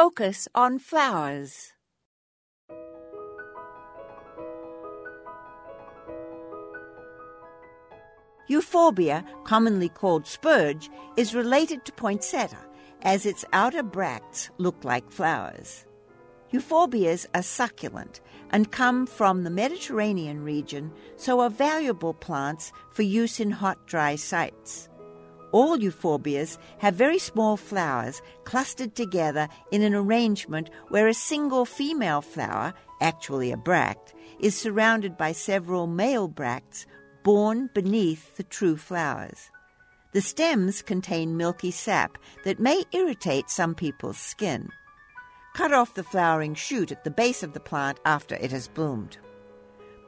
Focus on flowers. Euphorbia, commonly called spurge, is related to poinsettia, as its outer bracts look like flowers. Euphorbias are succulent and come from the Mediterranean region, so are valuable plants for use in hot, dry sites. All euphorbias have very small flowers clustered together in an arrangement where a single female flower, actually a bract, is surrounded by several male bracts borne beneath the true flowers. The stems contain milky sap that may irritate some people's skin. Cut off the flowering shoot at the base of the plant after it has bloomed.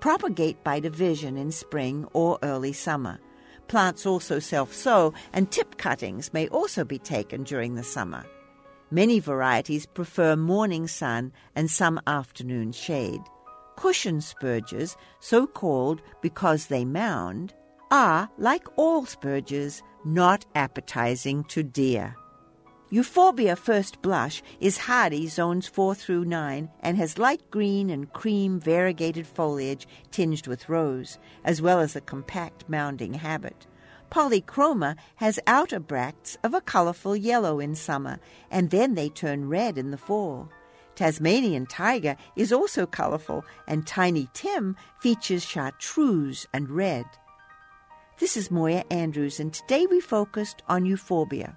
Propagate by division in spring or early summer. Plants also self sow, and tip cuttings may also be taken during the summer. Many varieties prefer morning sun and some afternoon shade. Cushion spurges, so called because they mound, are, like all spurges, not appetizing to deer. Euphorbia first blush is hardy zones 4 through 9 and has light green and cream variegated foliage tinged with rose, as well as a compact mounding habit. Polychroma has outer bracts of a colorful yellow in summer, and then they turn red in the fall. Tasmanian tiger is also colorful, and Tiny Tim features chartreuse and red. This is Moya Andrews, and today we focused on euphorbia.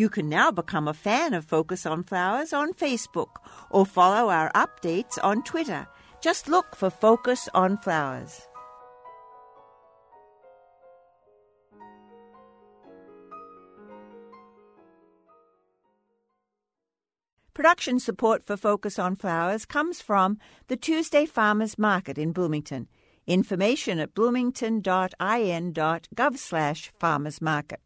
You can now become a fan of Focus on Flowers on Facebook or follow our updates on Twitter. Just look for Focus on Flowers. Production support for Focus on Flowers comes from the Tuesday Farmers Market in Bloomington. Information at bloomington.in.gov slash farmers market.